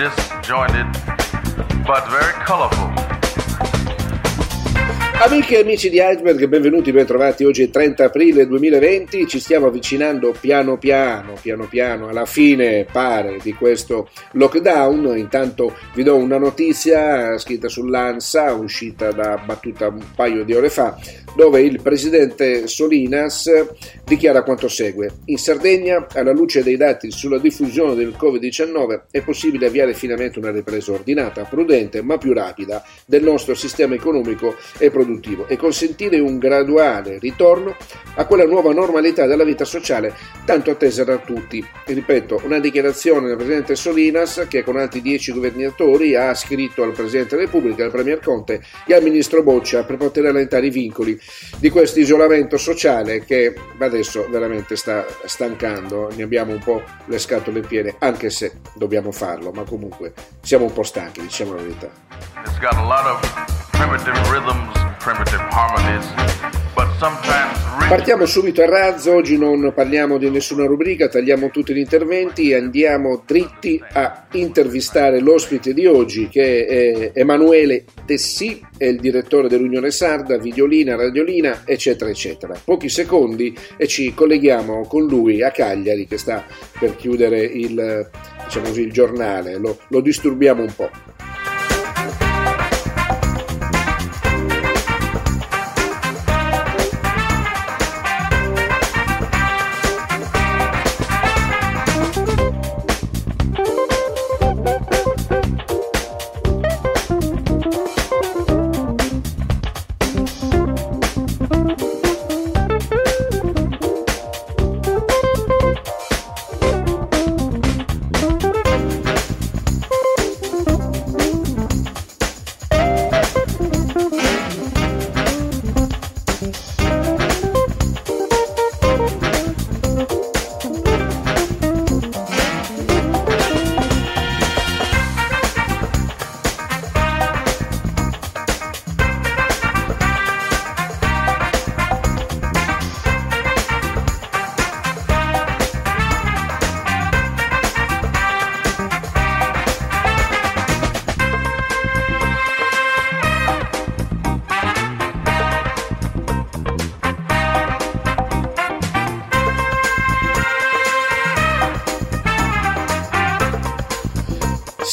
Disjointed, but very colorful. Amiche e amici di Iceberg, benvenuti, ben trovati. Oggi è 30 aprile 2020, ci stiamo avvicinando piano piano, piano piano alla fine, pare, di questo lockdown. Intanto vi do una notizia scritta sull'ANSA, uscita da battuta un paio di ore fa, dove il presidente Solinas dichiara quanto segue. In Sardegna, alla luce dei dati sulla diffusione del Covid-19, è possibile avviare finalmente una ripresa ordinata, prudente, ma più rapida del nostro sistema economico e produttivo e consentire un graduale ritorno a quella nuova normalità della vita sociale tanto attesa da tutti. E ripeto, una dichiarazione del presidente Solinas che con altri dieci governatori ha scritto al presidente della Repubblica, al premier Conte e al ministro Boccia per poter allentare i vincoli di questo isolamento sociale che adesso veramente sta stancando. Ne abbiamo un po' le scatole piene, anche se dobbiamo farlo, ma comunque siamo un po' stanchi, diciamo la verità. It's got a lot of primitive rhythms, Partiamo subito a razzo, oggi non parliamo di nessuna rubrica, tagliamo tutti gli interventi e andiamo dritti a intervistare l'ospite di oggi che è Emanuele Tessì, è il direttore dell'Unione Sarda, Videolina, Radiolina, eccetera, eccetera. Pochi secondi e ci colleghiamo con lui a Cagliari che sta per chiudere il, diciamo così, il giornale, lo, lo disturbiamo un po'.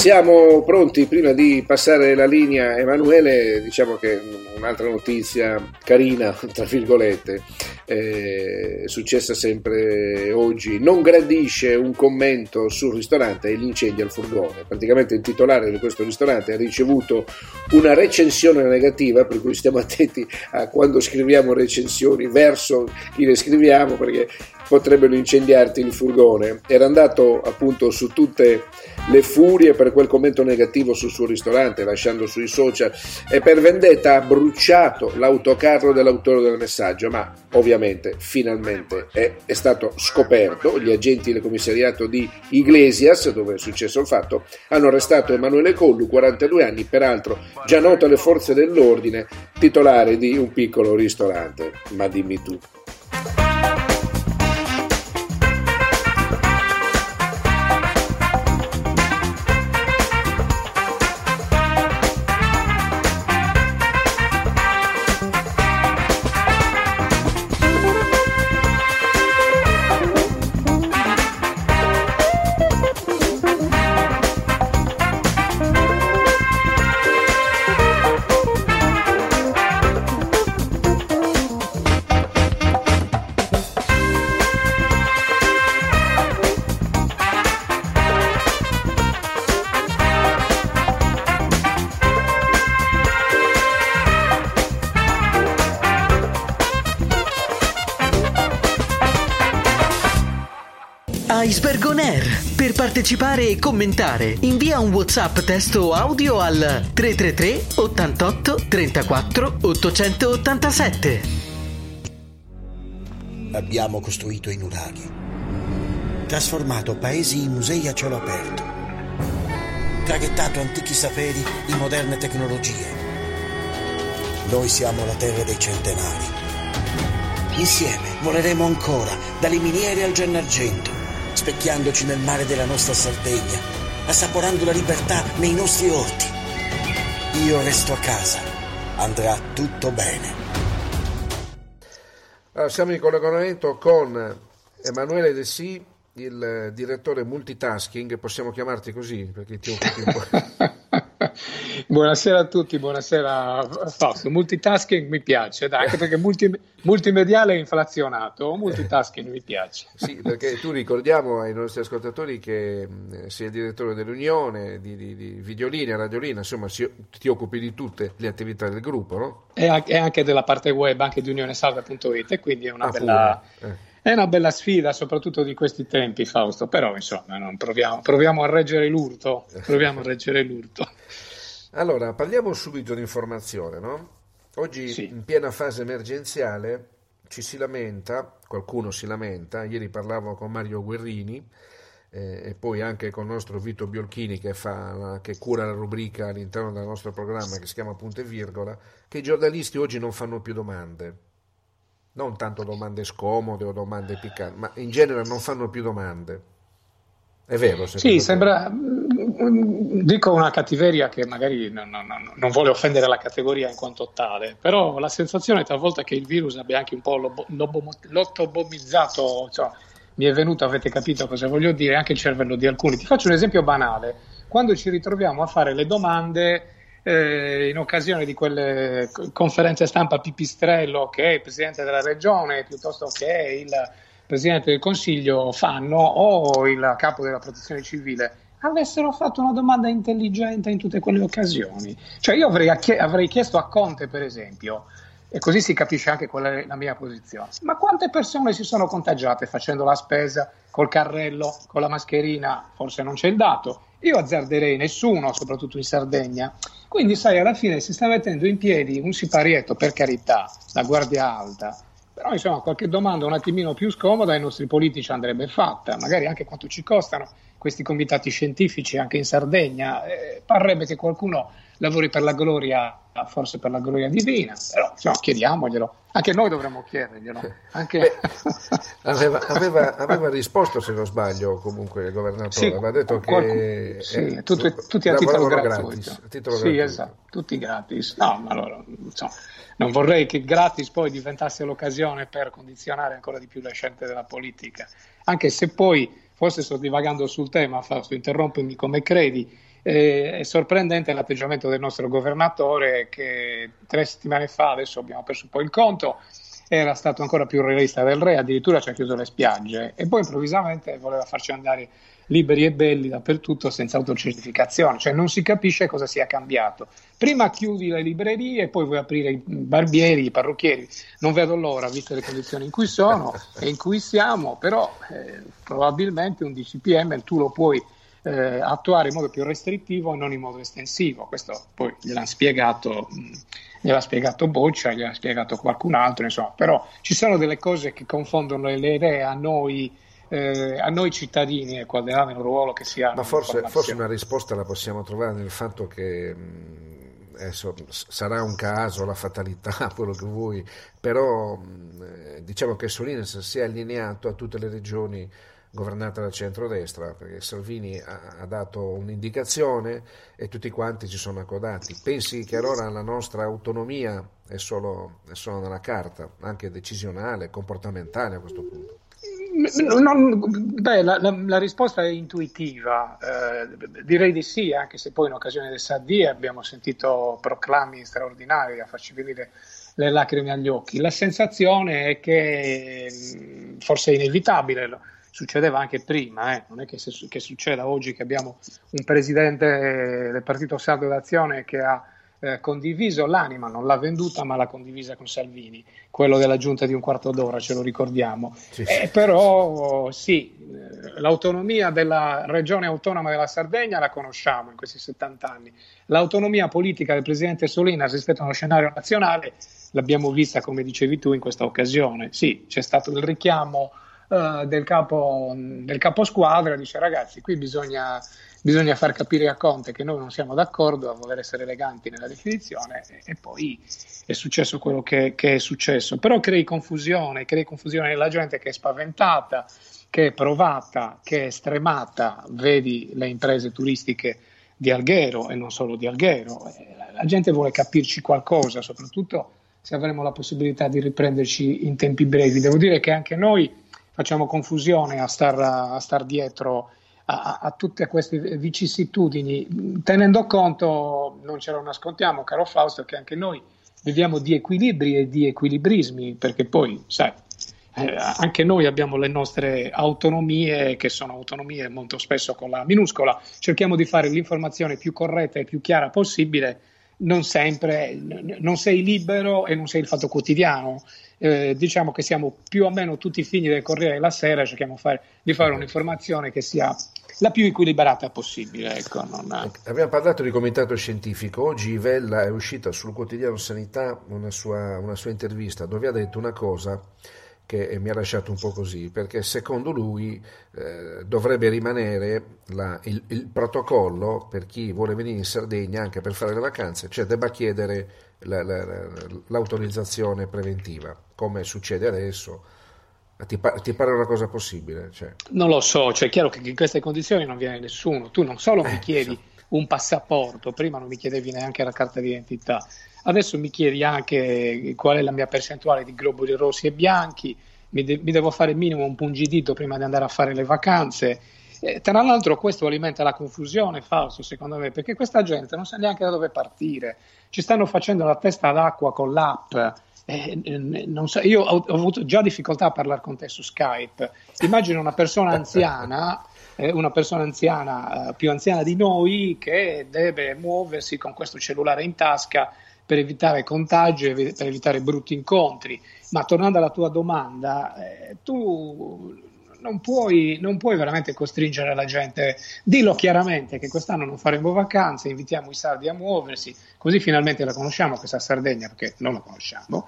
Siamo pronti, prima di passare la linea a Emanuele, diciamo che un'altra notizia carina, tra virgolette, è successa sempre oggi, non gradisce un commento sul ristorante e l'incendio al furgone. Praticamente il titolare di questo ristorante ha ricevuto una recensione negativa, per cui stiamo attenti a quando scriviamo recensioni verso chi le scriviamo, perché potrebbero incendiarti il furgone. Era andato appunto su tutte le furie per quel commento negativo sul suo ristorante, lasciando sui social e per vendetta ha bruciato l'autocarro dell'autore del messaggio, ma ovviamente finalmente è, è stato scoperto. Gli agenti del commissariato di Iglesias, dove è successo il fatto, hanno arrestato Emanuele Collu, 42 anni, peraltro già noto alle forze dell'ordine, titolare di un piccolo ristorante. Ma dimmi tu. Partecipare e commentare, invia un WhatsApp testo o audio al 333 88 34 887. Abbiamo costruito i nuraghi, trasformato paesi in musei a cielo aperto, traghettato antichi saperi in moderne tecnologie. Noi siamo la terra dei centenari. Insieme voleremo ancora, dalle miniere al Gennargento, specchiandoci nel mare della nostra Sardegna, assaporando la libertà nei nostri orti. Io resto a casa. Andrà tutto bene. Allora, siamo in collegamento con Emanuele De Sì, il direttore multitasking, possiamo chiamarti così perché ti occupi un po'. buonasera a tutti, buonasera Fausto. Multitasking mi piace, dai, anche perché multi, multimediale è inflazionato, multitasking mi piace. Sì, perché tu ricordiamo ai nostri ascoltatori che mh, sei direttore dell'Unione, di, di, di Videolina, Radiolina, insomma si, ti occupi di tutte le attività del gruppo, no? E anche della parte web, anche di unionesalva.it, e quindi è una ah, bella... Eh. È una bella sfida, soprattutto di questi tempi, Fausto, però insomma proviamo, proviamo, a reggere l'urto. Proviamo a reggere l'urto. Allora, parliamo subito di informazione, no? Oggi sì. in piena fase emergenziale ci si lamenta, qualcuno si lamenta, ieri parlavo con Mario Guerrini eh, e poi anche con il nostro Vito Biolchini che, fa, che cura la rubrica all'interno del nostro programma che si chiama Punto e Virgola, che i giornalisti oggi non fanno più domande non tanto domande scomode o domande piccanti, ma in genere non fanno più domande. È vero? Sì, sembra, dico una cattiveria che magari non, non, non, vuole offendere la categoria in quanto tale, però la sensazione talvolta che il virus abbia anche un po' lottobomizzato, cioè, mi è venuto, avete capito cosa voglio dire, anche il cervello di alcuni. Ti faccio un esempio banale. Quando ci ritroviamo a fare le domande eh, in occasione di quelle conferenze stampa pipistrello che il Presidente della Regione piuttosto che il Presidente del Consiglio fanno o il Capo della Protezione Civile avessero fatto una domanda intelligente in tutte quelle occasioni. Cioè io avrei, avrei chiesto a Conte, per esempio, e così si capisce anche qual è la mia posizione. Ma quante persone si sono contagiate facendo la spesa col carrello, con la mascherina? Forse non c'è il dato. Io azzarderei nessuno, soprattutto in Sardegna. Quindi, sai, alla fine si sta mettendo in piedi un siparietto, per carità, la guardia alta. Però, insomma, qualche domanda un attimino più scomoda ai nostri politici andrebbe fatta, magari anche quanto ci costano questi comitati scientifici anche in Sardegna. Eh, parrebbe che qualcuno lavori per la gloria, forse per la gloria divina, però insomma, chiediamoglielo. Anche noi dovremmo chiederglielo. Anche... Beh, aveva, aveva, aveva, risposto, se non sbaglio, comunque il governatore, sì, aveva detto qualcuno, che... Sì, eh, tutti, tutti a titolo gratis. A titolo sì, gratuito. esatto, tutti gratis. No, ma allora, insomma, non vorrei che gratis poi diventasse l'occasione per condizionare ancora di più le scelte della politica, anche se poi, forse sto divagando sul tema, Fausto, interrompimi come credi, eh, è sorprendente l'atteggiamento del nostro governatore che tre settimane fa, adesso abbiamo perso un po' il conto, era stato ancora più realista del re, addirittura ci ha chiuso le spiagge e poi improvvisamente voleva farci andare liberi e belli dappertutto senza autocertificazione, cioè non si capisce cosa sia cambiato. Prima chiudi le librerie, poi vuoi aprire i barbieri, i parrucchieri, non vedo l'ora, viste le condizioni in cui sono e in cui siamo, però eh, probabilmente un DCPM tu lo puoi eh, attuare in modo più restrittivo e non in modo estensivo. Questo poi gliel'ha spiegato, gliel'ha spiegato Boccia, gliel'ha spiegato qualcun altro, insomma. però ci sono delle cose che confondono le idee a noi. Eh, a noi cittadini e qual è il ruolo che si ha. Ma forse, forse, una risposta la possiamo trovare nel fatto che adesso, sarà un caso, la fatalità, quello che vuoi, però mh, diciamo che Solines si è allineato a tutte le regioni governata dal centrodestra, perché Salvini ha, ha, dato un'indicazione e tutti quanti ci sono accodati. Pensi che allora la nostra autonomia è solo, è solo nella carta, anche decisionale, comportamentale a questo punto? Non, beh, la, la, la, risposta è intuitiva, eh, direi di sì, anche se poi in occasione del SAD abbiamo sentito proclami straordinari a farci venire le lacrime agli occhi. La sensazione è che forse è inevitabile, succedeva anche prima, eh. non è che, se, che, succeda oggi che abbiamo un presidente del Partito Sardo d'Azione che ha eh, condiviso l'anima, non l'ha venduta ma l'ha condivisa con Salvini, quello della giunta di un quarto d'ora, ce lo ricordiamo. Sì. Eh, però sì, l'autonomia della regione autonoma della Sardegna la conosciamo in questi 70 anni, l'autonomia politica del presidente Solinas rispetto allo scenario nazionale l'abbiamo vista, come dicevi tu, in questa occasione. Sì, c'è stato il richiamo uh, del, capo, del capo squadra, dice ragazzi, qui bisogna bisogna far capire a Conte che noi non siamo d'accordo a voler essere eleganti nella definizione e, e poi è successo quello che, che, è successo. Però crei confusione, crei confusione nella gente che è spaventata, che è provata, che è stremata, vedi le imprese turistiche di Alghero e non solo di Alghero, la gente vuole capirci qualcosa, soprattutto se avremo la possibilità di riprenderci in tempi brevi. Devo dire che anche noi facciamo confusione a star, a star dietro a, a, tutte queste vicissitudini, tenendo conto, non ce lo nascondiamo, caro Fausto, che anche noi viviamo di equilibri e di equilibrismi, perché poi, sai, eh, anche noi abbiamo le nostre autonomie, che sono autonomie molto spesso con la minuscola, cerchiamo di fare l'informazione più corretta e più chiara possibile, non sempre, non sei libero e non sei il fatto quotidiano. Eh, diciamo che siamo più o meno tutti figli del Corriere della Sera, cerchiamo fare, di fare un'informazione che sia la più equilibrata possibile. Ecco, non... Abbiamo parlato di comitato scientifico, oggi Vella è uscita sul quotidiano Sanità una sua, una sua intervista dove ha detto una cosa che mi ha lasciato un po' così, perché secondo lui eh, dovrebbe rimanere la, il, il, protocollo per chi vuole venire in Sardegna anche per fare le vacanze, cioè debba chiedere l'autorizzazione preventiva, come succede adesso ti, pa- ti, pare una cosa possibile? Cioè. Non lo so, cioè è chiaro che in queste condizioni non viene nessuno. Tu non solo eh, mi chiedi so. un passaporto, prima non mi chiedevi neanche la carta d'identità, adesso mi chiedi anche qual è la mia percentuale di globuli rossi e bianchi, mi, de- mi devo fare minimo un pungidito prima di andare a fare le vacanze. Eh, tra l'altro questo alimenta la confusione, Fausto, secondo me, perché questa gente non sa neanche da dove partire. Ci stanno facendo la testa d'acqua con l'app eh, so, io ho, ho, avuto già difficoltà a parlare con te su Skype. Immagino una persona anziana, eh, una persona anziana, eh, più anziana di noi, che deve muoversi con questo cellulare in tasca per evitare contagi e per evitare brutti incontri. Ma tornando alla tua domanda, eh, tu non puoi, non puoi, veramente costringere la gente. Dillo chiaramente che quest'anno non faremo vacanze, invitiamo i sardi a muoversi, così finalmente la conosciamo questa Sardegna, perché non la conosciamo,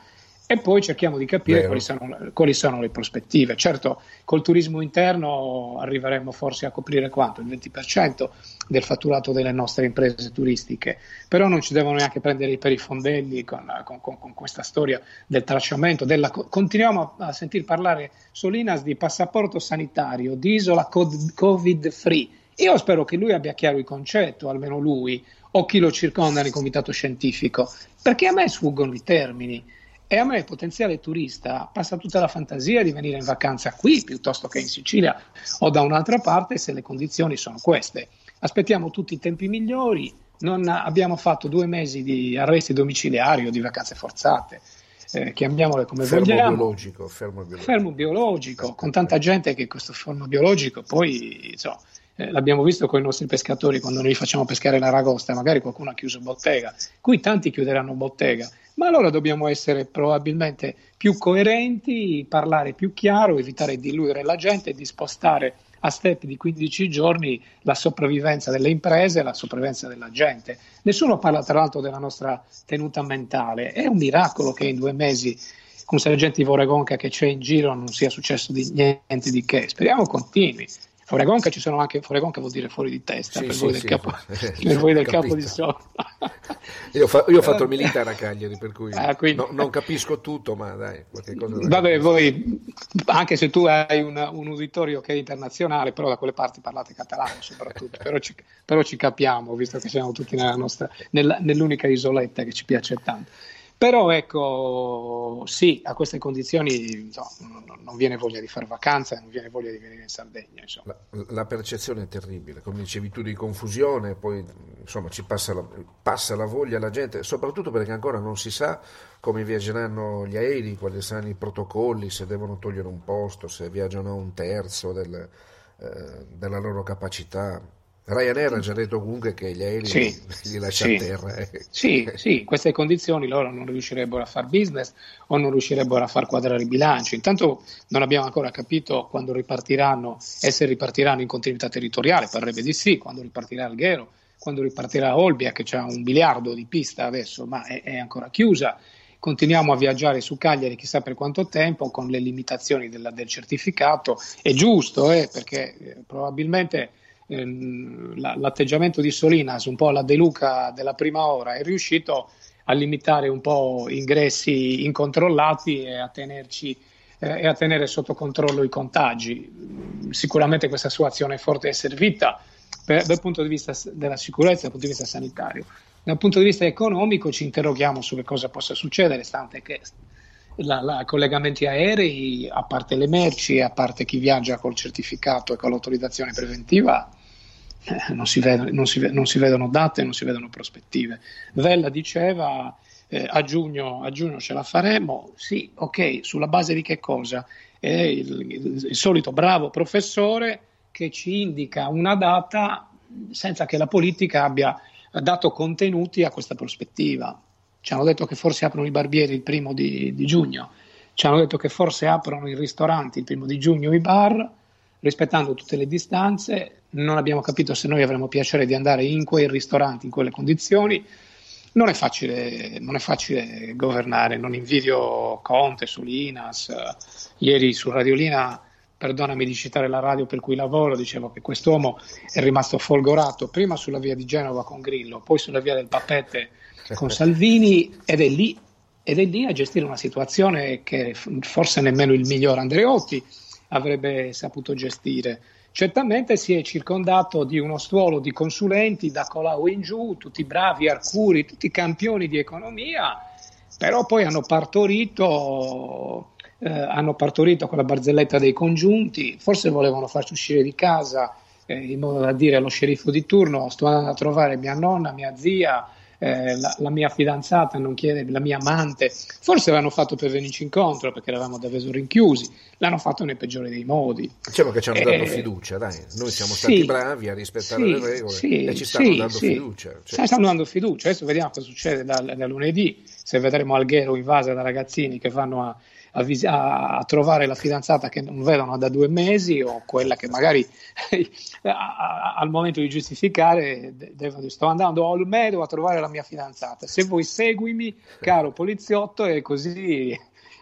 e poi cerchiamo di capire quali sono, quali sono, le prospettive. Certo, col turismo interno arriveremo forse a coprire quanto? Il 20% del fatturato delle nostre imprese turistiche, però non ci devono neanche prendere per i fondelli con, con, con, con questa storia del tracciamento. Della, continuiamo a, a sentir parlare Solinas di passaporto sanitario, di isola covid free. Io spero che lui abbia chiaro il concetto, almeno lui, o chi lo circonda nel comitato scientifico, perché a me sfuggono i termini. E a me potenziale turista passa tutta la fantasia di venire in vacanza qui piuttosto che in Sicilia o da un'altra parte se le condizioni sono queste. Aspettiamo tutti i tempi migliori, non abbiamo fatto due mesi di arresti domiciliari o di vacanze forzate. Eh, chiamiamole come fermo vogliamo. Biologico, fermo biologico. Fermo biologico, con tanta gente che questo fermo biologico poi insomma, eh, l'abbiamo visto con i nostri pescatori quando noi facciamo pescare l'aragosta, magari qualcuno ha chiuso bottega, qui tanti chiuderanno bottega ma allora dobbiamo essere probabilmente più coerenti, parlare più chiaro, evitare di illudere la gente e di spostare a step di 15 giorni la sopravvivenza delle imprese e la sopravvivenza della gente. Nessuno parla tra l'altro della nostra tenuta mentale, è un miracolo che in due mesi con sergenti Voregonca che c'è in giro non sia successo di niente di che, speriamo continui. Foregonca ci sono anche Foregonca vuol dire fuori di testa sì, per, sì, voi, del sì, capo, per voi del capo di sopra. io, fa, io, ho fatto il militare a Cagliari, per cui ah, quindi... no, non capisco tutto, ma dai, qualche cosa. Vabbè, voi, anche se tu hai una, un uditorio che è internazionale, però da quelle parti parlate catalano soprattutto, però ci, però ci capiamo, visto che siamo tutti nella nostra, nella, nell'unica isoletta che ci piace tanto. Però ecco, sì, a queste condizioni no, non viene voglia di fare vacanza, non viene voglia di venire in Sardegna. La, la, percezione è terribile, come dicevi tu, di confusione, poi insomma ci passa la, passa la voglia alla gente, soprattutto perché ancora non si sa come viaggeranno gli aerei, quali saranno i protocolli, se devono togliere un posto, se viaggiano a un terzo del, eh, della loro capacità. Ryanair ha già detto comunque che gli aerei sì, li lascia sì, a terra. Eh. Sì, sì, in queste condizioni loro non riuscirebbero a fare business o non riuscirebbero a far quadrare i bilanci. Intanto non abbiamo ancora capito quando ripartiranno e se ripartiranno in continuità territoriale, parrebbe di sì, quando ripartirà Alghero, quando ripartirà Olbia che ha un biliardo di pista adesso ma è, è ancora chiusa continuiamo a viaggiare su Cagliari chissà per quanto tempo con le limitazioni della, del certificato. È giusto, eh, perché eh, probabilmente l'atteggiamento di Solinas, un po' la deluca della prima ora, è riuscito a limitare un po' ingressi incontrollati e a tenerci eh, e a tenere sotto controllo i contagi. Sicuramente questa sua azione forte è servita per, dal punto di vista della sicurezza, dal punto di vista sanitario. Dal punto di vista economico ci interroghiamo su che cosa possa succedere, stante che la, la, collegamenti aerei, a parte le merci, a parte chi viaggia col certificato e con l'autorizzazione preventiva, eh, non, si vedono, non, si, non, si vedono, date, non si vedono prospettive. Vella diceva eh, a, giugno, a, giugno, ce la faremo, sì, ok, sulla base di che cosa? È il, il, il solito bravo professore che ci indica una data senza che la politica abbia dato contenuti a questa prospettiva. Ci hanno detto che forse aprono i barbieri il primo di, di giugno, ci hanno detto che forse aprono i ristoranti il primo di giugno, i bar, rispettando tutte le distanze. Non abbiamo capito se noi avremo piacere di andare in quei ristoranti, in quelle condizioni. Non è facile, non è facile governare, non invidio Conte, Solinas. Ieri su Radiolina perdonami di citare la radio per cui lavoro, dicevo che quest'uomo è rimasto folgorato prima sulla via di Genova con Grillo, poi sulla via del Papete con Salvini ed è lì, ed è lì a gestire una situazione che forse nemmeno il miglior Andreotti avrebbe saputo gestire. Certamente si è circondato di uno stuolo di consulenti da Colau in giù, tutti bravi, arcuri, tutti campioni di economia, però poi hanno partorito eh, hanno partorito con la barzelletta dei congiunti, forse volevano farci uscire di casa eh, in modo da dire allo sceriffo di turno sto andando a trovare mia nonna, mia zia, eh, la, la, mia fidanzata, non chiede, la mia amante, forse l'hanno fatto per venirci incontro perché eravamo davvero rinchiusi, l'hanno fatto nel peggiore dei modi. Diciamo che ci hanno dato eh, fiducia, dai, noi siamo stati sì, bravi a rispettare sì, le regole sì, e ci stanno dando fiducia. Cioè. Ci stanno dando fiducia, adesso vediamo cosa succede da, da lunedì, se vedremo Alghero invasa da ragazzini che vanno a a, vis- a, trovare la fidanzata che non vedono da due mesi o quella che magari al momento di giustificare devono dire sto andando a Olmedo a trovare la mia fidanzata, se vuoi seguimi caro poliziotto e così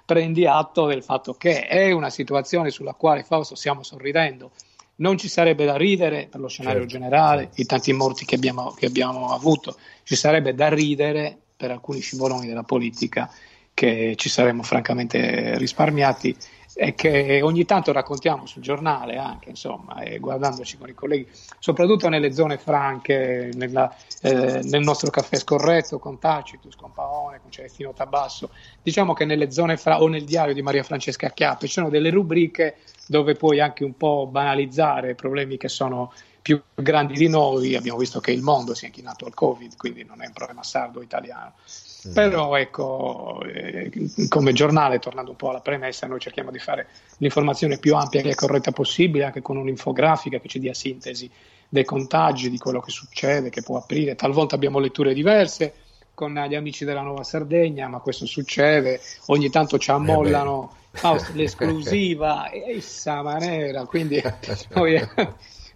prendi atto del fatto che è una situazione sulla quale Fausto stiamo sorridendo. Non ci sarebbe da ridere per lo scenario certo, generale, certo. i tanti morti che abbiamo, che abbiamo avuto, ci sarebbe da ridere per alcuni scivoloni della politica che ci saremmo francamente risparmiati e che ogni tanto raccontiamo sul giornale anche, insomma, guardandoci con i colleghi, soprattutto nelle zone franche, nella, eh, nel nostro caffè scorretto con Tacitus, con Paone, con Celestino Tabasso, diciamo che nelle zone fra o nel diario di Maria Francesca Chiappe ci sono delle rubriche dove puoi anche un po' banalizzare problemi che sono più grandi di noi, abbiamo visto che il mondo si è inchinato al Covid, quindi non è un problema sardo italiano. Mm. Però ecco, eh, come giornale, tornando un po' alla premessa, noi cerchiamo di fare l'informazione più ampia e corretta possibile, anche con un'infografica che ci dia sintesi dei contagi, di quello che succede, che può aprire. Talvolta abbiamo letture diverse con gli amici della Nuova Sardegna, ma questo succede, ogni tanto ci ammollano eh l'esclusiva, essa maniera, quindi noi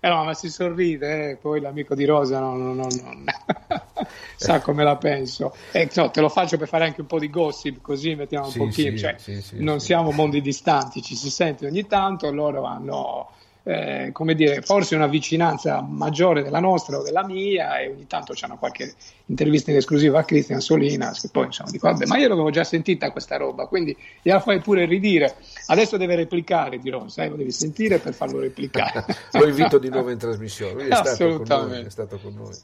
eh no, ma si sorride, eh? poi l'amico di Rosa non, non, non sa come la penso. Eh, no, te lo faccio per fare anche un po' di gossip, così mettiamo un sì, pochino. Sì, cioè, sì, non siamo mondi distanti, ci si sente ogni tanto, loro hanno eh, come dire, forse una vicinanza maggiore della nostra o della mia e ogni tanto c'hanno qualche intervista in esclusiva a Cristian Solinas che poi insomma dico vabbè ma io l'avevo già sentita questa roba quindi gliela fai pure ridire adesso deve replicare dirò sai lo devi sentire per farlo replicare lo invito di nuovo in trasmissione lui è stato con noi, è stato con noi.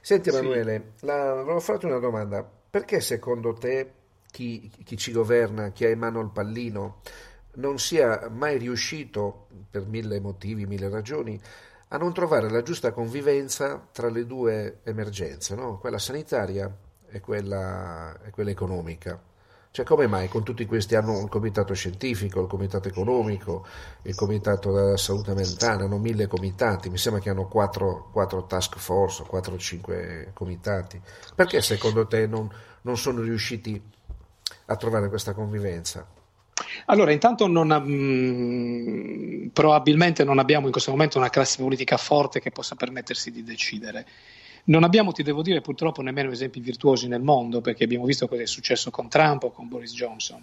senti Emanuele sì. la, volevo farti una domanda perché secondo te chi, chi ci governa chi ha in mano il pallino non sia mai riuscito, per mille motivi, mille ragioni, a non trovare la giusta convivenza tra le due emergenze, no? quella sanitaria e quella, e quella economica. Cioè, come mai con tutti questi hanno il comitato scientifico, il comitato economico, il comitato della salute mentale, hanno mille comitati, mi sembra che hanno quattro, quattro task force, quattro o cinque comitati. Perché secondo te non, non sono riusciti a trovare questa convivenza? Allora, intanto non, mh, mm, probabilmente non abbiamo in questo momento una classe politica forte che possa permettersi di decidere. Non abbiamo, ti devo dire, purtroppo nemmeno esempi virtuosi nel mondo, perché abbiamo visto cosa è successo con Trump o con Boris Johnson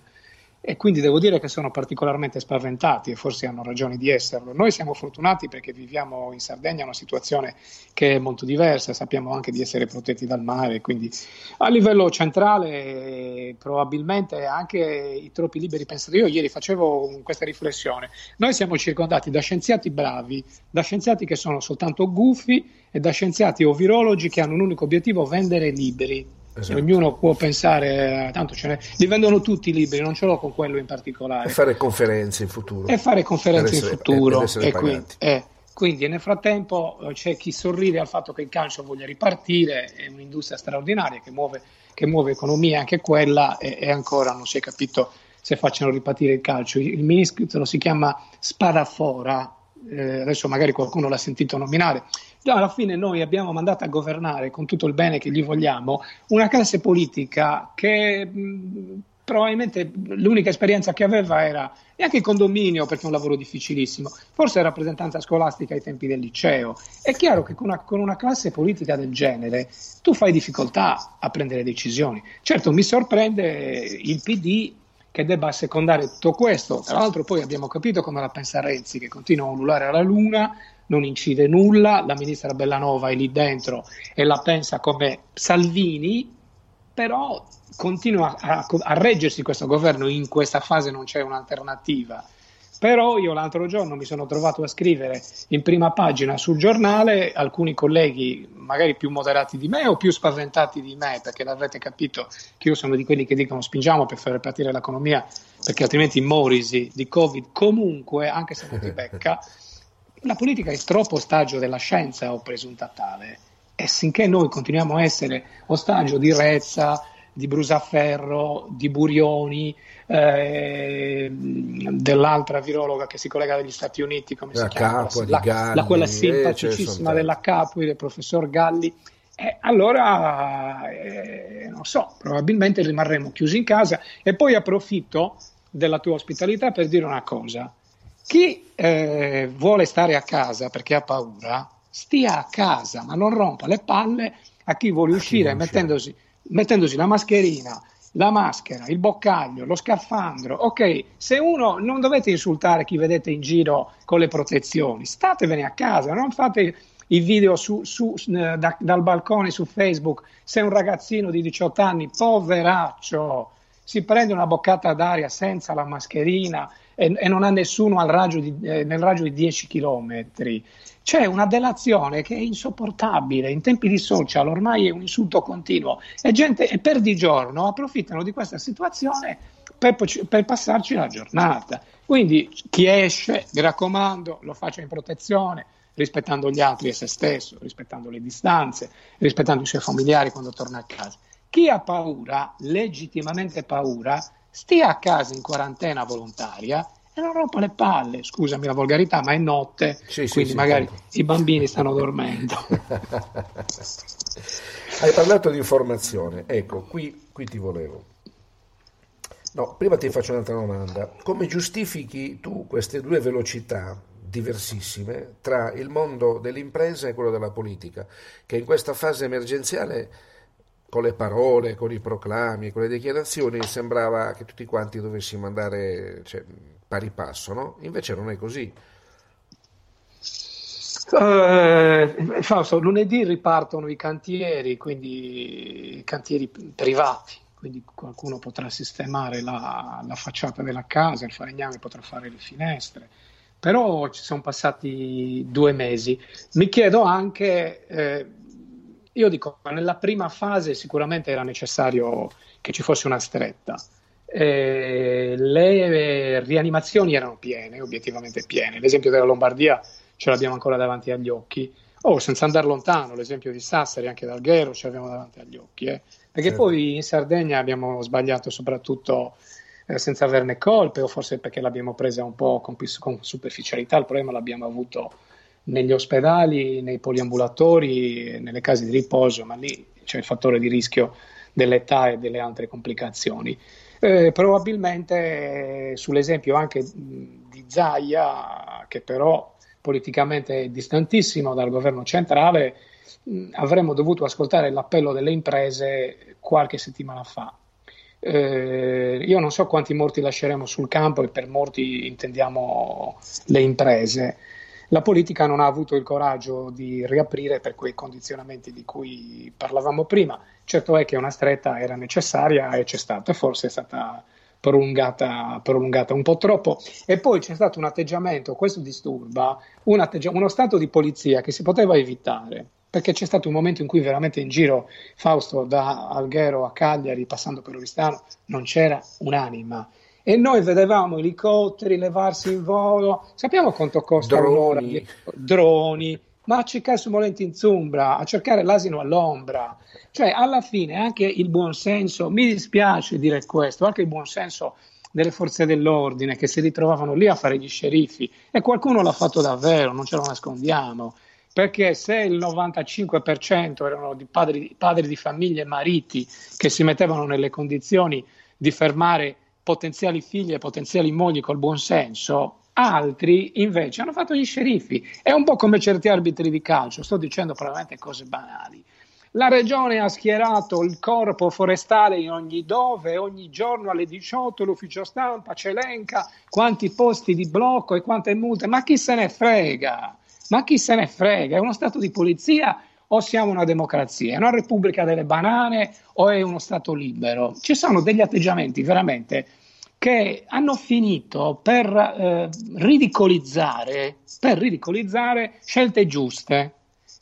e quindi devo dire che sono particolarmente spaventati e forse hanno ragione di esserlo. Noi siamo fortunati perché viviamo in Sardegna una situazione che è molto diversa, sappiamo anche di essere protetti dal mare, quindi a livello centrale probabilmente anche i troppi liberi pensatori. Io ieri facevo questa riflessione, noi siamo circondati da scienziati bravi, da scienziati che sono soltanto gufi e da scienziati o virologi che hanno un unico obiettivo, vendere libri Esatto. Ognuno può pensare, tanto ce n'è, li vendono tutti i libri, non ce l'ho con quello in particolare. E fare conferenze in futuro. E fare conferenze essere, in futuro. E quindi, eh, quindi, nel frattempo eh, c'è chi sorride al fatto che il calcio voglia ripartire, è un'industria straordinaria che muove, che muove economia anche quella e, e, ancora non si è capito se facciano ripartire il calcio. Il ministro si chiama Spadafora, eh, adesso magari qualcuno l'ha sentito nominare, alla fine noi abbiamo mandato a governare con tutto il bene che gli vogliamo una classe politica che mh, probabilmente l'unica esperienza che aveva era neanche il condominio perché è un lavoro difficilissimo, forse rappresentanza scolastica ai tempi del liceo. È chiaro che con una, con una, classe politica del genere tu fai difficoltà a prendere decisioni. Certo mi sorprende il PD che debba assecondare tutto questo. Tra l'altro poi abbiamo capito come la pensa Renzi, che continua a ululare alla luna, non incide nulla, la ministra Bellanova è lì dentro e la pensa come Salvini, però continua a, a reggersi questo governo, in questa fase non c'è un'alternativa. Però io l'altro giorno mi sono trovato a scrivere in prima pagina sul giornale alcuni colleghi, magari più moderati di me o più spaventati di me, perché l'avrete capito che io sono di quelli che dicono spingiamo per far ripartire l'economia, perché altrimenti morisi di Covid comunque, anche se non ti becca. La politica è troppo ostaggio della scienza o presunta tale e finché noi continuiamo a essere ostaggio di Rezza, di Brusaferro, di Burioni, eh, dell'altra virologa che si collega dagli Stati Uniti, come la si chiama? Capua, la, Galli, la, quella simpaticissima eh, della Capui, del professor Galli. Eh, allora, eh, non so, probabilmente rimarremo chiusi in casa e poi approfitto della tua ospitalità per dire una cosa. Chi eh, vuole stare a casa perché ha paura, stia a casa, ma non rompa le palle a chi vuole uscire mettendosi mettendosi la mascherina, la maschera, il boccaglio, lo scafandro. Ok, se uno non dovete insultare chi vedete in giro con le protezioni, statevene a casa, non fate i video su, su, eh, da, dal balcone su Facebook. Se un ragazzino di 18 anni, poveraccio, si prende una boccata d'aria senza la mascherina e, e non ha nessuno raggio di, eh, nel raggio di 10 chilometri c'è una delazione che è insopportabile. In tempi di social ormai è un insulto continuo e gente e per di giorno approfittano di questa situazione per, per passarci la giornata. Quindi chi esce, mi raccomando, lo faccia in protezione, rispettando gli altri e se stesso, rispettando le distanze, rispettando i suoi familiari quando torna a casa. Chi ha paura, legittimamente paura, stia a casa in quarantena volontaria e non rompo le palle, scusami la volgarità, ma è notte, sì, quindi sì, magari sì, i bambini stanno dormendo. Hai parlato di informazione, ecco, qui, qui ti volevo. No, prima ti faccio un'altra domanda. Come giustifichi tu queste due velocità diversissime tra il mondo dell'impresa e quello della politica, che in questa fase emergenziale con le parole, con i proclami, con le dichiarazioni sembrava che tutti quanti dovessimo andare cioè, pari passo, no? Invece non è così. Uh, Fausto, lunedì ripartono i cantieri, quindi i cantieri privati, quindi qualcuno potrà sistemare la, la facciata della casa, il falegname potrà fare le finestre, però ci sono passati due mesi. Mi chiedo anche, eh, io dico, nella prima fase sicuramente era necessario che ci fosse una stretta eh, le rianimazioni erano piene, obiettivamente piene. L'esempio della Lombardia ce l'abbiamo ancora davanti agli occhi. Oh, senza andare lontano, l'esempio di Sassari, anche d'Alghero, ce l'abbiamo davanti agli occhi. Eh. perché certo. poi in Sardegna abbiamo sbagliato soprattutto eh, senza averne colpe o forse perché l'abbiamo presa un po' con, con superficialità, il problema l'abbiamo avuto negli ospedali, nei poliambulatori, nelle case di riposo, ma lì c'è il fattore di rischio dell'età e delle altre complicazioni. Eh, probabilmente eh, sull'esempio anche di Zaia, che però politicamente è distantissimo dal governo centrale, mh, avremmo dovuto ascoltare l'appello delle imprese qualche settimana fa. Eh, io non so quanti morti lasceremo sul campo e per morti intendiamo le imprese la politica non ha avuto il coraggio di riaprire per quei condizionamenti di cui parlavamo prima. Certo è che una stretta era necessaria e c'è stata, forse è stata prolungata, prolungata, un po' troppo. E poi c'è stato un atteggiamento, questo disturba, un atteggia- uno stato di polizia che si poteva evitare. Perché c'è stato un momento in cui veramente in giro, Fausto, da Alghero a Cagliari, passando per Oristano, non c'era un'anima e noi vedevamo elicotteri levarsi in volo. Sappiamo quanto costa droni. un'ora di droni, ma a cercare su Molenti in Zumbra, a cercare l'asino all'ombra. Cioè, alla fine anche il buonsenso, mi dispiace dire questo, anche il buonsenso delle forze dell'ordine che si ritrovavano lì a fare gli sceriffi e qualcuno l'ha fatto davvero, non ce lo nascondiamo. Perché se il 95% erano di padri, padri di famiglie e mariti che si mettevano nelle condizioni di fermare potenziali figli e potenziali mogli col buon senso, altri invece hanno fatto gli sceriffi. È un po' come certi arbitri di calcio, sto dicendo probabilmente cose banali. La regione ha schierato il corpo forestale in ogni dove, ogni giorno alle 18 l'ufficio stampa ci elenca quanti posti di blocco e quante multe, ma chi se ne frega? Ma chi se ne frega? È uno stato di polizia o siamo una democrazia, è una repubblica delle banane o è uno Stato libero. Ci sono degli atteggiamenti veramente che hanno finito per, eh, ridicolizzare, per ridicolizzare scelte giuste.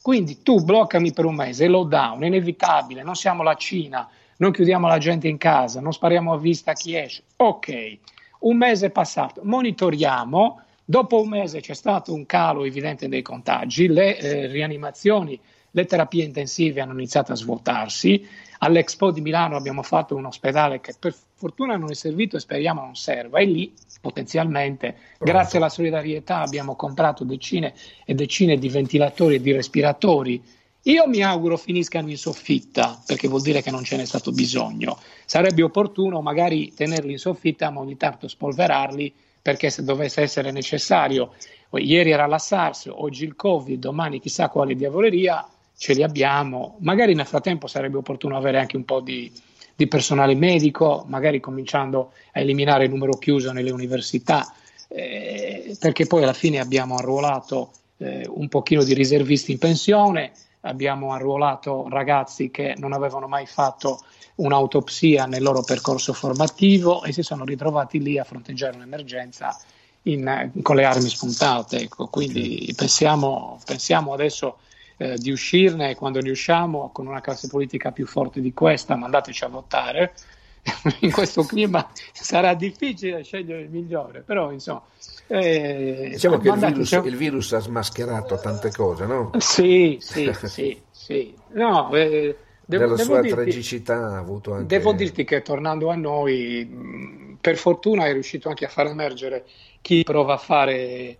Quindi tu bloccami per un mese, lockdown, inevitabile, non siamo la Cina, non chiudiamo la gente in casa, non spariamo a vista chi esce. Ok, un mese è passato, monitoriamo, dopo un mese c'è stato un calo evidente dei contagi, le eh, rianimazioni le terapie intensive hanno iniziato a svuotarsi. All'Expo di Milano abbiamo fatto un ospedale che per fortuna non è servito e speriamo non serva e lì potenzialmente, grazie alla solidarietà, abbiamo comprato decine e decine di ventilatori e di respiratori. Io mi auguro finiscano in soffitta, perché vuol dire che non ce n'è stato bisogno. Sarebbe opportuno magari tenerli in soffitta, ma ogni tanto spolverarli, perché se dovesse essere necessario, ieri era la SARS, oggi il Covid, domani chissà quale diavoleria, ce li abbiamo, magari nel frattempo sarebbe opportuno avere anche un po' di, di personale medico, magari cominciando a eliminare il numero chiuso nelle università, eh, perché poi alla fine abbiamo arruolato eh, un pochino di riservisti in pensione, abbiamo arruolato ragazzi che non avevano mai fatto un'autopsia nel loro percorso formativo e si sono ritrovati lì a fronteggiare un'emergenza in, con le armi spuntate. Ecco. Quindi pensiamo, pensiamo adesso eh, di uscirne quando ne usciamo con una classe politica più forte di questa, mandateci a votare. In questo clima sarà difficile scegliere il migliore, però insomma. Eh, diciamo che il virus, il virus, ha smascherato tante cose, no? Sì, sì, sì, sì. No, eh, devo, Nella sua dirti, tragicità ha avuto anche... Devo dirti che tornando a noi, per fortuna è riuscito anche a far emergere chi prova a fare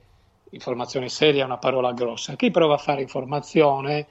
informazione seria è una parola grossa, chi prova a fare informazione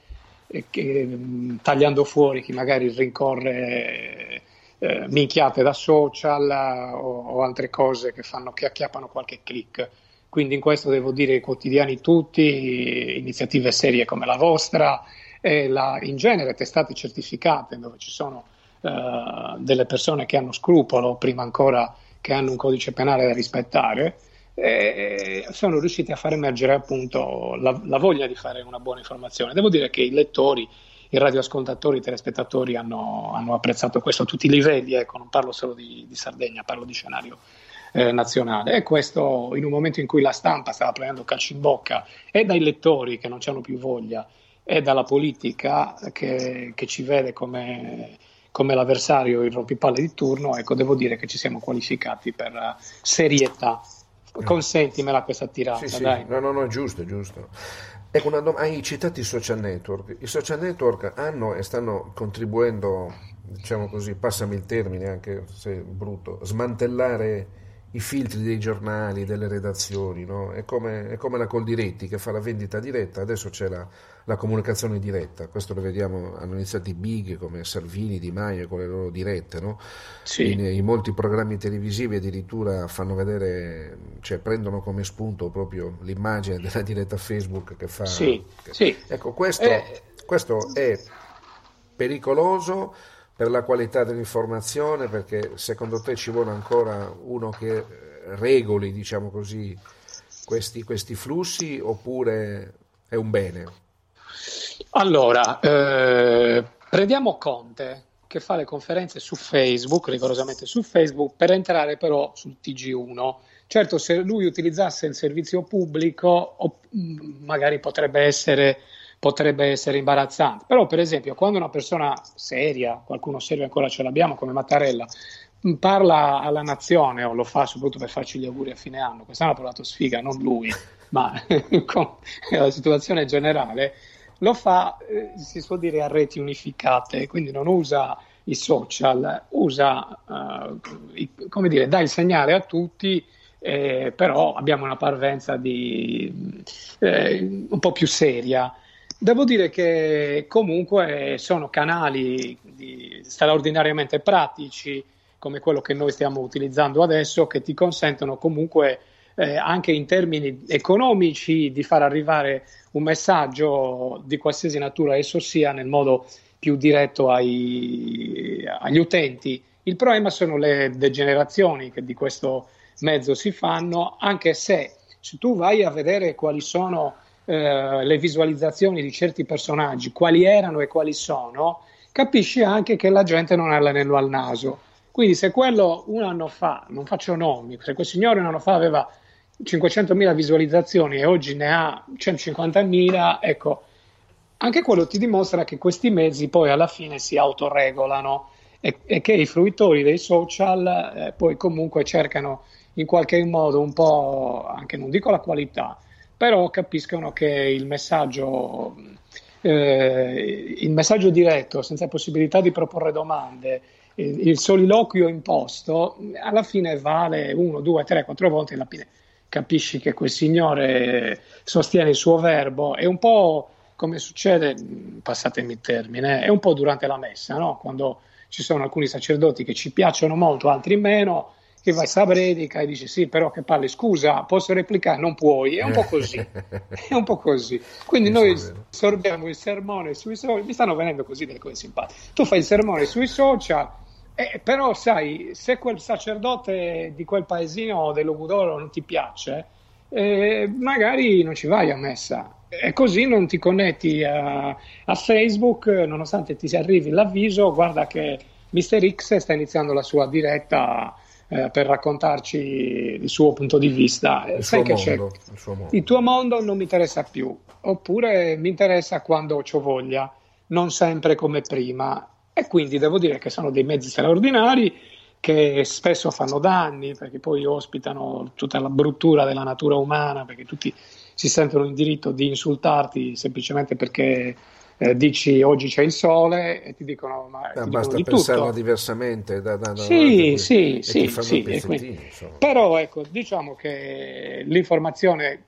eh, che, mm, tagliando fuori chi magari rincorre eh, minchiate da social o, o, altre cose che, fanno, che acchiappano qualche click. Quindi in questo devo dire i quotidiani tutti, iniziative serie come la vostra e la, in genere testate certificate dove ci sono uh, delle persone che hanno scrupolo prima ancora che hanno un codice penale da rispettare eh, sono riusciti a far emergere appunto la, la, voglia di fare una buona informazione. Devo dire che i lettori, i radioascoltatori, i telespettatori hanno, hanno apprezzato questo a tutti i livelli, ecco, non parlo solo di, di Sardegna, parlo di scenario eh, nazionale. E questo in un momento in cui la stampa stava prendendo calci in bocca e dai lettori che non hanno più voglia e dalla politica che, che ci vede come come l'avversario il rompipalle di turno, ecco, devo dire che ci siamo qualificati per serietà Consentimela questa tirata, sì, sì. dai. No, no, no, giusto, giusto. Ecco, una dom- hai citato i social network. I social network hanno e stanno contribuendo diciamo così, passami il termine anche se brutto, smantellare i filtri dei giornali, delle redazioni, no? è, come, è, come, la Coldiretti che fa la vendita diretta, adesso c'è la, la, comunicazione diretta, questo lo vediamo, hanno iniziato i big come Salvini, Di Maio con le loro dirette, no? sì. in, in, molti programmi televisivi addirittura fanno vedere, cioè prendono come spunto proprio l'immagine della diretta Facebook che fa... Sì, che, sì. Ecco, questo, eh... questo è pericoloso per la qualità dell'informazione, perché secondo te ci vuole ancora uno che regoli, diciamo così, questi, questi flussi oppure è un bene? Allora, eh, prendiamo Conte che fa le conferenze su Facebook, rigorosamente su Facebook, per entrare però sul TG1. Certo, se lui utilizzasse il servizio pubblico, magari potrebbe essere potrebbe essere imbarazzante. Però, per esempio, quando una persona seria, qualcuno serio ancora ce l'abbiamo come Mattarella, parla alla nazione o lo fa soprattutto per farci gli auguri a fine anno, quest'anno ha provato sfiga, non lui, ma la situazione generale, lo fa, eh, si suol dire, a reti unificate, quindi non usa i social, usa, i, come dire, dà il segnale a tutti, eh, però abbiamo una parvenza di, eh, un po' più seria. Devo dire che comunque sono canali di, straordinariamente pratici come quello che noi stiamo utilizzando adesso che ti consentono comunque eh, anche in termini economici di far arrivare un messaggio di qualsiasi natura esso sia nel modo più diretto ai, agli utenti. Il problema sono le degenerazioni che di questo mezzo si fanno, anche se se tu vai a vedere quali sono eh, le visualizzazioni di certi personaggi, quali erano e quali sono, capisci anche che la gente non ha l'anello al naso. Quindi se quello un anno fa, non faccio nomi, se quel signore un anno fa aveva 500.000 visualizzazioni e oggi ne ha 150.000, ecco, anche quello ti dimostra che questi mezzi poi alla fine si autoregolano e, e che i fruitori dei social eh, poi comunque cercano in qualche modo un po', anche non dico la qualità, però capiscono che il messaggio, eh, il messaggio diretto, senza possibilità di proporre domande, il, il soliloquio imposto, alla fine vale uno, due, tre, quattro volte alla fine capisci che quel signore sostiene il suo verbo. È un po' come succede, passatemi il termine, è un po' durante la messa, no? quando ci sono alcuni sacerdoti che ci piacciono molto, altri meno, che vai a predica e dici sì, però che palle, scusa, posso replicare? Non puoi, è un po' così, è un po' così. Quindi noi sorbiamo il sermone sui social, mi stanno venendo così delle cose simpatiche. Tu fai il sermone sui social, eh, però sai, se quel sacerdote di quel paesino dell'Ogudoro non ti piace, eh, magari non ci vai a messa. E così non ti connetti a, a Facebook, nonostante ti arrivi l'avviso, guarda che Mister X sta iniziando la sua diretta eh, per raccontarci il suo punto di vista. Il, Sai che mondo, il, suo mondo. il tuo mondo non mi interessa più, oppure mi interessa quando ho voglia, non sempre come prima. E quindi devo dire che sono dei mezzi straordinari che spesso fanno danni perché poi ospitano tutta la bruttura della natura umana, perché tutti si sentono in diritto di insultarti semplicemente perché eh, dici oggi c'è il sole e ti dicono ma no, basta di pensarla tutto. diversamente da, da, da sì, sì, sì, sì quindi, però ecco diciamo che l'informazione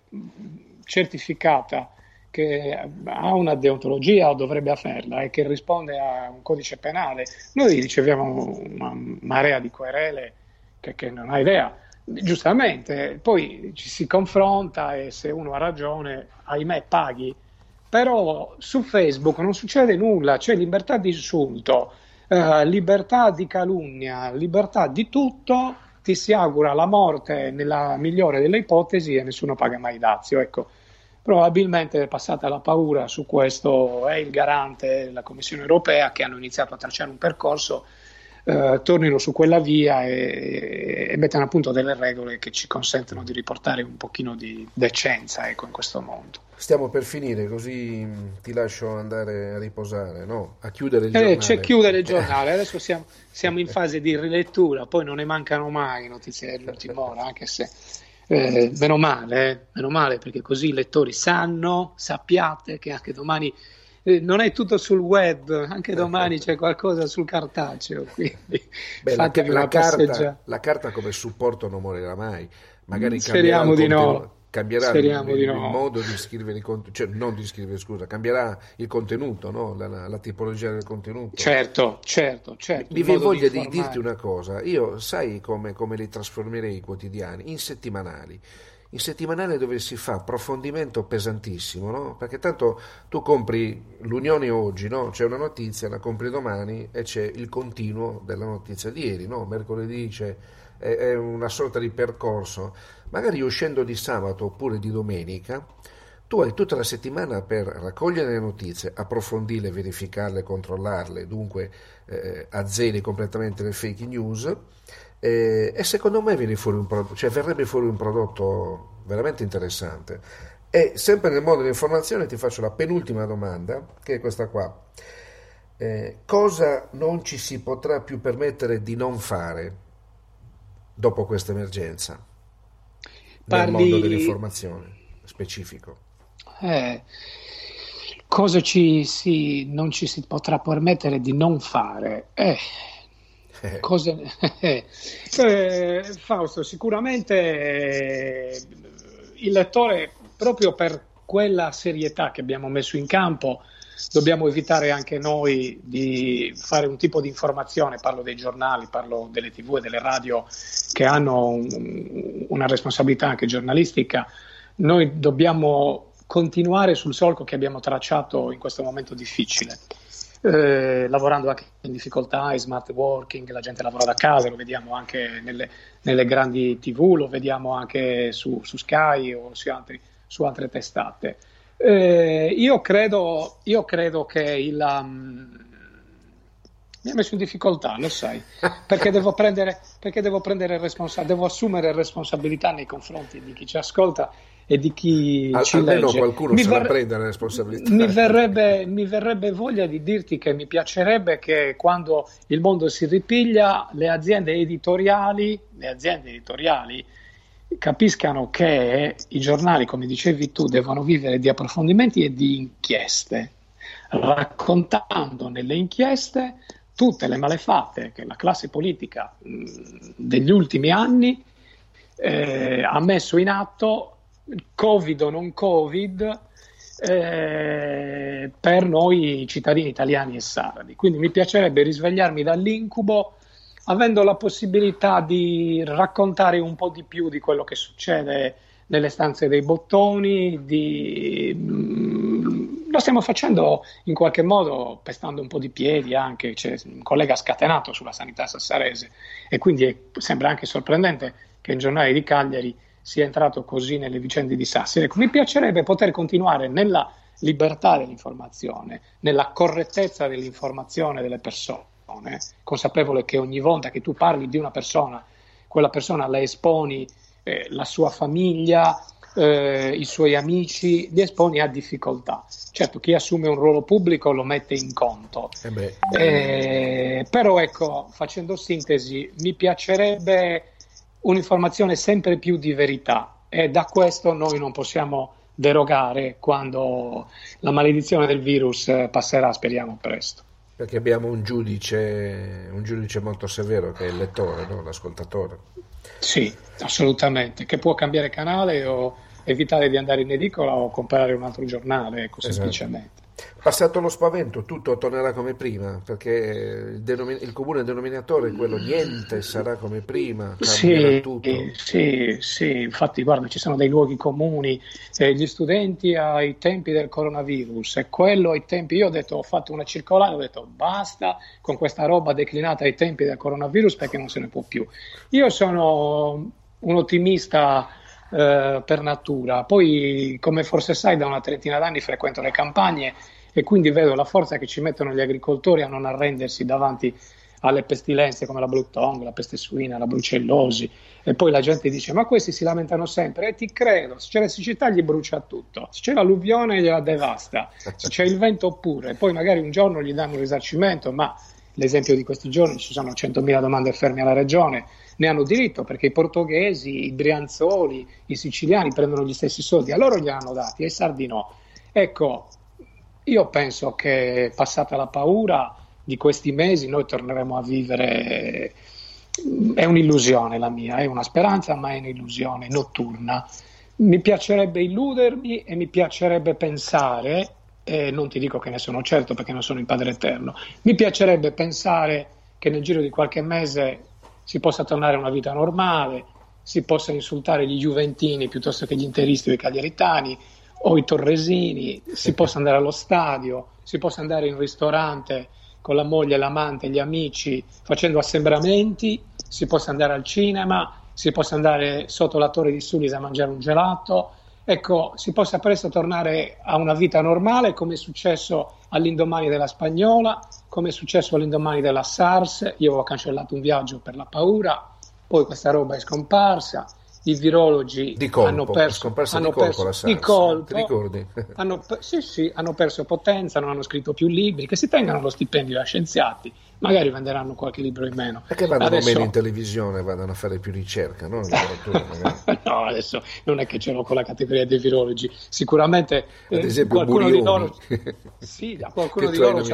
certificata che ha una deontologia o dovrebbe averla e che risponde a un codice penale. Noi riceviamo una marea di querele che, che non ha idea. Giustamente poi ci si confronta e se uno ha ragione ahimè paghi. Però su Facebook non succede nulla, c'è libertà di insulto, eh, libertà di calunnia, libertà di tutto, ti si augura la morte nella migliore delle ipotesi e nessuno paga mai dazio. Ecco, probabilmente è passata la paura su questo, è il garante della Commissione europea che hanno iniziato a tracciare un percorso eh, tornino su quella via e, e, mettano appunto delle regole che ci consentono di riportare un pochino di decenza ecco, in questo mondo. Stiamo per finire, così ti lascio andare a riposare, no? A chiudere il eh, giornale. C'è chiudere il giornale, adesso siamo, siamo, in fase di rilettura, poi non ne mancano mai notizie dell'ultima ora, anche se eh, meno male, eh, meno male perché così i lettori sanno, sappiate che anche domani eh, non è tutto sul web, anche domani c'è qualcosa sul cartaceo. Quindi Beh, la, la, carta, la, carta, come supporto non morirà mai. Magari Speriamo di no cambierà il, il, il, modo di scrivere il contenuto, cioè non di scrivere, scusa, cambierà il contenuto, no? la, la, la, tipologia del contenuto. Certo, certo, certo. Mi viene voglia di, di, dirti una cosa, io sai come, come li trasformerei i quotidiani? In settimanali. In settimanale dove si fa approfondimento pesantissimo, no? Perché tanto tu compri l'Unione oggi, no? C'è una notizia, la compri domani e c'è il continuo della notizia di ieri, no? Mercoledì c'è è, è una sorta di percorso magari uscendo di sabato oppure di domenica, tu hai tutta la settimana per raccogliere le notizie, approfondirle, verificarle, controllarle, dunque eh, azzeri completamente le fake news eh, e secondo me fuori prodotto, cioè verrebbe fuori un prodotto veramente interessante. E sempre nel mondo dell'informazione ti faccio la penultima domanda, che è questa qua. Eh, cosa non ci si potrà più permettere di non fare dopo questa emergenza? Parli... nel mondo dell'informazione specifico? Eh, cosa ci si, non ci si potrà permettere di non fare? Eh, eh. Cose, eh, Fausto, sicuramente eh, il lettore, proprio per quella serietà che abbiamo messo in campo, dobbiamo evitare anche noi di fare un tipo di informazione, parlo dei giornali, parlo delle tv e delle radio che hanno un, una responsabilità anche giornalistica, noi dobbiamo continuare sul solco che abbiamo tracciato in questo momento difficile. Eh, lavorando anche in difficoltà, smart working, la gente lavora da casa, lo vediamo anche nelle, nelle grandi tv, lo vediamo anche su, su Sky o su, altri, su altre testate. Eh, io, credo, io, credo, che il. Um, mi ha messo in difficoltà, lo sai, perché devo prendere, perché devo, prendere responsa- devo assumere responsabilità nei confronti di chi ci ascolta e di chi Al, ci almeno legge. qualcuno mi se ver- la prende la responsabilità. Mi verrebbe, mi verrebbe voglia di dirti che mi piacerebbe che quando il mondo si ripiglia, le aziende editoriali, le aziende editoriali capiscano che i giornali, come dicevi tu, devono vivere di approfondimenti e di inchieste, raccontando nelle inchieste tutte le malefatte che la classe politica mh, degli ultimi anni eh, ha messo in atto, Covid o non Covid, eh, per noi cittadini italiani e sardi. Quindi mi piacerebbe risvegliarmi dall'incubo avendo la possibilità di raccontare un po' di più di quello che succede nelle stanze dei bottoni, di... Mm, lo stiamo facendo in qualche modo pestando un po' di piedi anche, c'è un collega scatenato sulla sanità sassarese e quindi è, sembra anche sorprendente che il giornale di Cagliari sia entrato così nelle vicende di Sassari. Ecco, mi piacerebbe poter continuare nella libertà dell'informazione, nella correttezza dell'informazione delle persone persone, consapevole che ogni volta che tu parli di una persona, quella persona la esponi, eh, la sua famiglia, eh, i suoi amici, li esponi a difficoltà. Certo, chi assume un ruolo pubblico lo mette in conto. Eh eh, però ecco, facendo sintesi, mi piacerebbe un'informazione sempre più di verità e da questo noi non possiamo derogare quando la maledizione del virus passerà, speriamo presto perché abbiamo un giudice, un giudice molto severo che è il lettore, no? l'ascoltatore. Sì, assolutamente, che può cambiare canale o evitare di andare in edicola o comprare un altro giornale, ecco, esatto. semplicemente. Passato lo spavento, tutto tornerà come prima, perché il, denomin- il comune denominatore è quello niente sarà come prima, sì, tutto. Sì, sì, infatti guarda, ci sono dei luoghi comuni, eh, gli studenti ai tempi del coronavirus e quello ai tempi, io ho detto, ho fatto una circolare, ho detto basta con questa roba declinata ai tempi del coronavirus perché non se ne può più. Io sono un ottimista eh, per natura. Poi, come forse sai, da una trentina d'anni frequento le campagne e quindi vedo la forza che ci mettono gli agricoltori a non arrendersi davanti alle pestilenze come la Blue Tongue, la peste suina, la brucellosi. E poi la gente dice ma questi si lamentano sempre. E ti credo, se c'è la siccità gli brucia tutto, se c'è l'alluvione gliela devasta, se c'è il vento oppure, poi magari un giorno gli danno un risarcimento ma l'esempio di questi giorni ci sono 100.000 domande ferme alla regione ne hanno diritto perché i portoghesi, i brianzoli, i siciliani prendono gli stessi soldi, a loro li hanno dati, ai sardi no. Ecco, io penso che passata la paura di questi mesi noi torneremo a vivere, è un'illusione la mia, è una speranza ma è un'illusione notturna. Mi piacerebbe illudermi e mi piacerebbe pensare, e non ti dico che ne sono certo perché non sono il Padre Eterno, mi piacerebbe pensare che nel giro di qualche mese si possa tornare a una vita normale, si possa insultare gli Juventini piuttosto che gli interisti o i cagliaritani o i torresini, si possa andare allo stadio, si possa andare in ristorante con la moglie, l'amante, gli amici, facendo assembramenti, si possa andare al cinema, si possa andare sotto la torre di Sulis a mangiare un gelato, ecco, si possa presto tornare a una vita normale come è successo all'indomani della spagnola, come è successo all'indomani della SARS, io ho cancellato un viaggio per la paura, poi questa roba è scomparsa, i virologi di colpo, hanno perso, hanno di colpo perso, SARS, di colpo, ti ricordi? Hanno, sì, sì, hanno perso potenza, non hanno scritto più libri, che si tengano lo stipendio da scienziati, magari venderanno qualche libro in meno. Perché vadano adesso... meno in televisione, vadano a fare più ricerca, no? no, adesso non è che ce l'ho con la categoria dei virologi, sicuramente Ad eh, esempio, qualcuno Burioni. di loro... Sì, qualcuno di loro...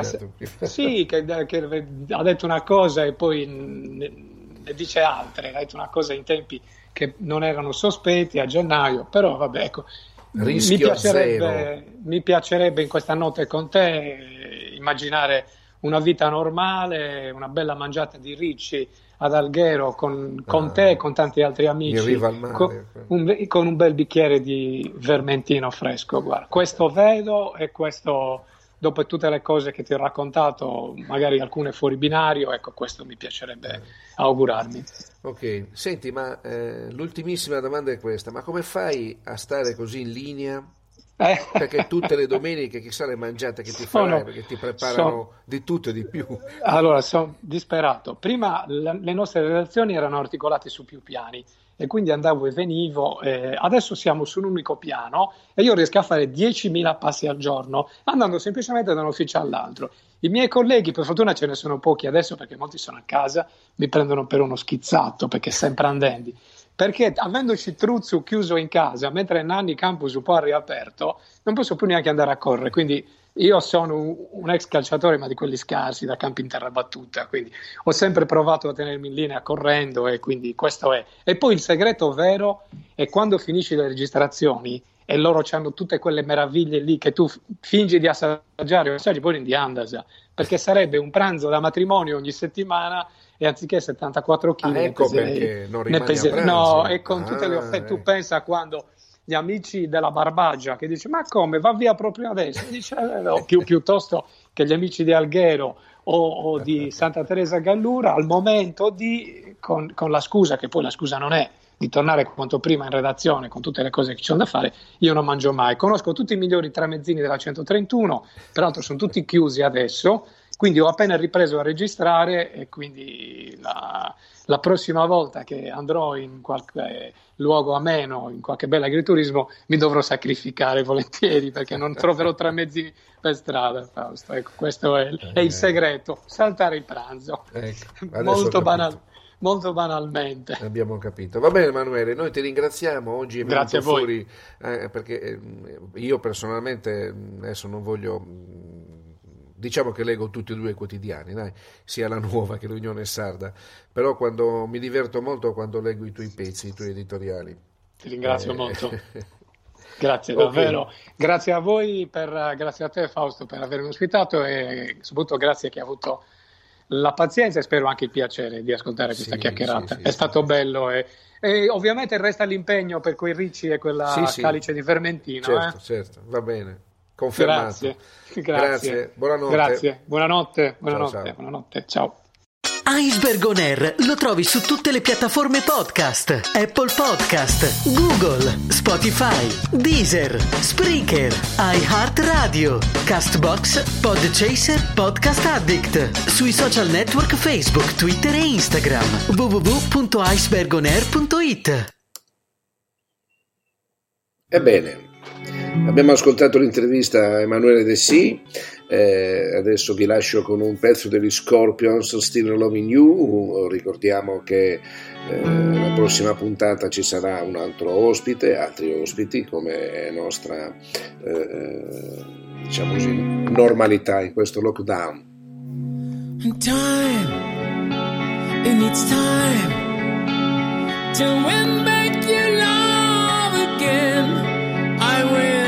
Sì, che, che ha detto una cosa e poi ne dice altre, ha detto una cosa in tempi che non erano sospetti a gennaio, però vabbè, ecco, mi piacerebbe, mi piacerebbe, in questa notte con te immaginare una vita normale, una bella mangiata di ricci ad Alghero con, con ah, te e con tanti altri amici, mare, con, un, con, un, bel bicchiere di vermentino fresco. Guarda, questo vedo e questo dopo tutte le cose che ti ho raccontato, magari alcune fuori binario, ecco, questo mi piacerebbe augurarmi. Ok, senti, ma eh, l'ultimissima domanda è questa, ma come fai a stare così in linea? Eh. Perché tutte le domeniche chissà le mangiate che ti farai, sono, perché ti preparano sono, di tutto e di più. Allora, sono disperato. Prima le nostre relazioni erano articolate su più piani e quindi andavo e venivo. Eh, adesso siamo su un unico piano e io riesco a fare 10.000 passi al giorno andando semplicemente da un ufficio all'altro. I miei colleghi, per fortuna ce ne sono pochi adesso perché molti sono a casa, mi prendono per uno schizzato perché sempre andendi. Perché avendoci Truzzu chiuso in casa, mentre Nanni Campus un po' ha riaperto, non posso più neanche andare a correre. Quindi io sono un ex calciatore, ma di quelli scarsi, da campi in terra battuta, quindi ho sempre provato a tenermi in linea correndo e quindi questo è. E poi il segreto vero è quando finisci le registrazioni e loro hanno tutte quelle meraviglie lì che tu fingi di assaggiare, assaggi poi in di andasa, perché sarebbe un pranzo da matrimonio ogni settimana e anziché 74 kg ah, ecco perché non rimani pese- No, e con ah, tutte le offerte, tu pensa quando gli amici della Barbagia che dice ma come? Va via proprio adesso. Dice, eh, no, più, piuttosto che gli amici di Alghero o, o, di Santa Teresa Gallura al momento di con, con, la scusa che poi la scusa non è di tornare quanto prima in redazione con tutte le cose che ci sono da fare io non mangio mai. Conosco tutti i migliori tramezzini della 131 peraltro sono tutti chiusi adesso quindi ho appena ripreso a registrare e quindi la, la prossima volta che andrò in qualche luogo ameno, in qualche bel agriturismo, mi dovrò sacrificare volentieri perché non troverò tre mezzi per strada, Fausto. Ecco, questo è, è, il eh. segreto, saltare il pranzo. Ecco, molto, banal, molto, banalmente. Abbiamo capito. Va bene Emanuele, noi ti ringraziamo, oggi è venuto fuori eh, perché eh, io personalmente adesso non voglio diciamo che leggo tutti e due i quotidiani, dai, sia la nuova che l'Unione Sarda, però quando, mi diverto molto quando leggo i tuoi pezzi, i tuoi editoriali. Ti ringrazio eh, molto. Grazie okay. davvero, grazie a voi, per, grazie a te Fausto per avermi ospitato e soprattutto grazie che hai avuto la pazienza e spero anche il piacere di ascoltare questa sì, chiacchierata. Sì, sì, È stato bello e, e, ovviamente resta l'impegno per quei ricci e quella calice di fermentino. Certo, eh? certo, va bene. Confermato. Grazie. Grazie. Grazie. Buonanotte. Grazie. Buonanotte. Buonanotte. Ciao, ciao. Buonanotte. ciao. Iceberg On Air lo trovi su tutte le piattaforme podcast: Apple Podcast, Google, Spotify, Deezer, Spreaker, iHeartRadio, Castbox, Podchaser, Podcast Addict. Sui social network Facebook, Twitter e Instagram. www.icebergonair.it. Ebbene Abbiamo ascoltato l'intervista a Emanuele De Sì, eh, adesso vi lascio con un pezzo degli Scorpions, Still Loving You, ricordiamo che eh, la prossima puntata ci sarà un altro ospite, altri ospiti come nostra eh, diciamo così, normalità in questo lockdown. Time, it needs time to win back your love again. I